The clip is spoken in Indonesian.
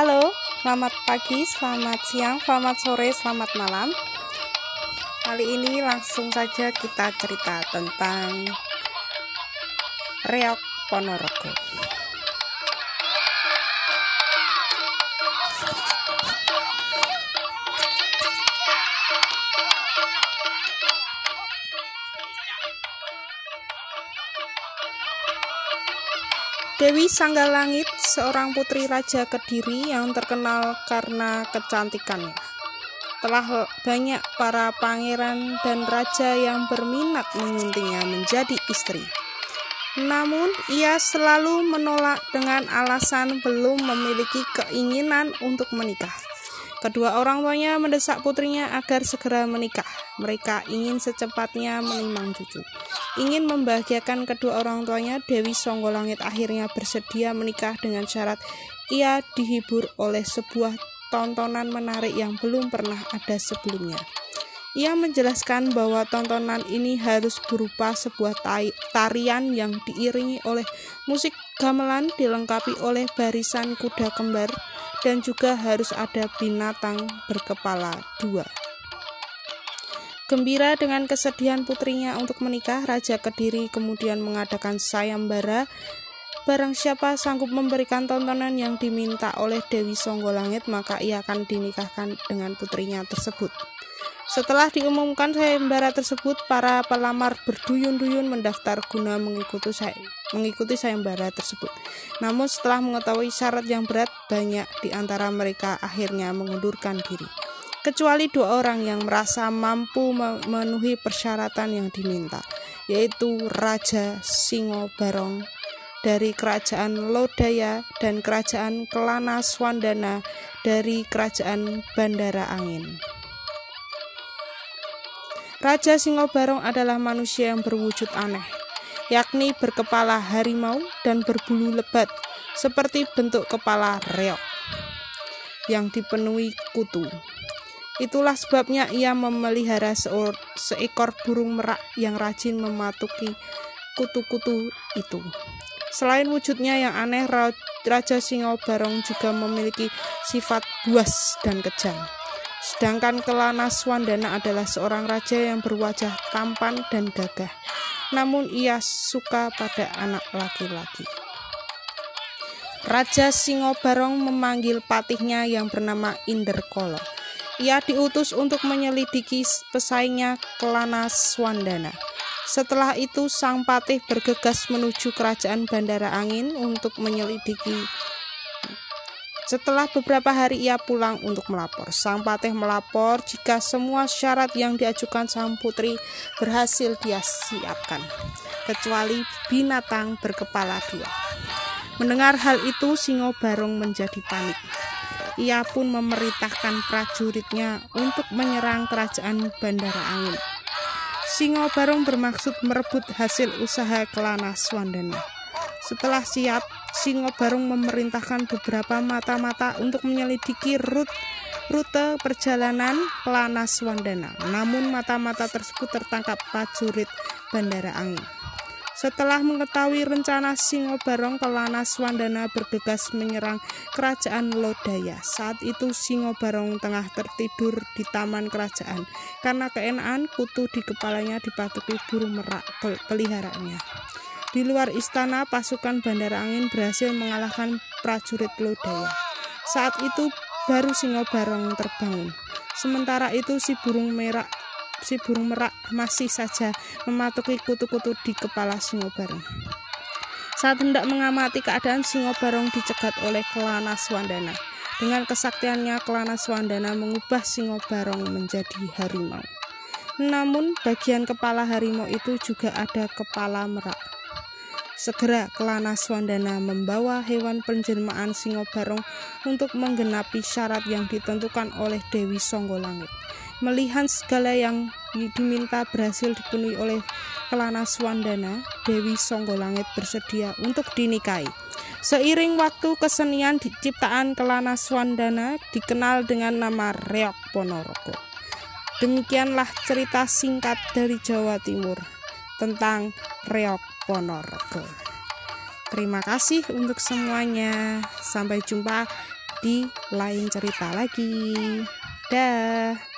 Selamat pagi, selamat siang, selamat sore, selamat malam. Kali ini langsung saja kita cerita tentang Reok Ponorogo. Dewi Sanggalangit, seorang putri Raja Kediri yang terkenal karena kecantikannya. Telah banyak para pangeran dan raja yang berminat menguntingnya menjadi istri. Namun, ia selalu menolak dengan alasan belum memiliki keinginan untuk menikah. Kedua orang tuanya mendesak putrinya agar segera menikah. Mereka ingin secepatnya menimang cucu. Ingin membahagiakan kedua orang tuanya, Dewi Songgolangit akhirnya bersedia menikah dengan syarat ia dihibur oleh sebuah tontonan menarik yang belum pernah ada sebelumnya. Ia menjelaskan bahwa tontonan ini harus berupa sebuah tarian yang diiringi oleh musik gamelan dilengkapi oleh barisan kuda kembar dan juga harus ada binatang berkepala dua. Gembira dengan kesedihan putrinya untuk menikah, Raja Kediri kemudian mengadakan sayembara. Barang siapa sanggup memberikan tontonan yang diminta oleh Dewi Songgolangit, maka ia akan dinikahkan dengan putrinya tersebut. Setelah diumumkan sayembara tersebut, para pelamar berduyun-duyun mendaftar guna mengikuti say mengikuti sayembara tersebut. Namun setelah mengetahui syarat yang berat, banyak di antara mereka akhirnya mengundurkan diri. Kecuali dua orang yang merasa mampu memenuhi persyaratan yang diminta, yaitu Raja Singo Barong dari Kerajaan Lodaya dan Kerajaan Kelana Swandana dari Kerajaan Bandara Angin. Raja Singobarong adalah manusia yang berwujud aneh, yakni berkepala harimau dan berbulu lebat, seperti bentuk kepala reok yang dipenuhi kutu. Itulah sebabnya ia memelihara seekor burung merak yang rajin mematuki kutu-kutu itu. Selain wujudnya yang aneh, Raja Singobarong juga memiliki sifat buas dan kejam. Sedangkan Kelana Swandana adalah seorang raja yang berwajah tampan dan gagah. Namun ia suka pada anak laki-laki. Raja Singobarong memanggil patihnya yang bernama Inderkolo. Ia diutus untuk menyelidiki pesaingnya Kelana Swandana. Setelah itu sang patih bergegas menuju kerajaan Bandara Angin untuk menyelidiki setelah beberapa hari ia pulang untuk melapor. Sang patih melapor jika semua syarat yang diajukan sang putri berhasil dia siapkan, kecuali binatang berkepala dua. Mendengar hal itu, Singo Barong menjadi panik. Ia pun memerintahkan prajuritnya untuk menyerang kerajaan Bandara Angin. Singo Barong bermaksud merebut hasil usaha Kelana Swandana. Setelah siap, Singo Barung memerintahkan beberapa mata-mata untuk menyelidiki rute rute perjalanan Kelana Swandana. Namun mata-mata tersebut tertangkap prajurit Bandara Angin. Setelah mengetahui rencana Singo Barong, Kelana Swandana bergegas menyerang kerajaan Lodaya. Saat itu Singo Barong tengah tertidur di taman kerajaan karena keenaan kutu di kepalanya dipatuki burung merak peliharaannya. Di luar istana, pasukan Bandara Angin berhasil mengalahkan prajurit Lodaya. Saat itu baru Singo Barong terbangun. Sementara itu si burung merah si burung merak masih saja mematuki kutu-kutu di kepala Singo Barong. Saat hendak mengamati keadaan Singo Barong dicegat oleh Kelana Swandana. Dengan kesaktiannya Kelana Swandana mengubah Singo Barong menjadi harimau. Namun bagian kepala harimau itu juga ada kepala merak. Segera Kelana Swandana membawa hewan penjelmaan Singo Barong untuk menggenapi syarat yang ditentukan oleh Dewi Songgolangit. Melihat segala yang diminta berhasil dipenuhi oleh Kelana Swandana, Dewi Songgolangit bersedia untuk dinikahi. Seiring waktu kesenian ciptaan Kelana Swandana dikenal dengan nama Reok Ponorogo. Demikianlah cerita singkat dari Jawa Timur tentang Reok Ponorogo. Terima kasih untuk semuanya. Sampai jumpa di lain cerita lagi. Dah.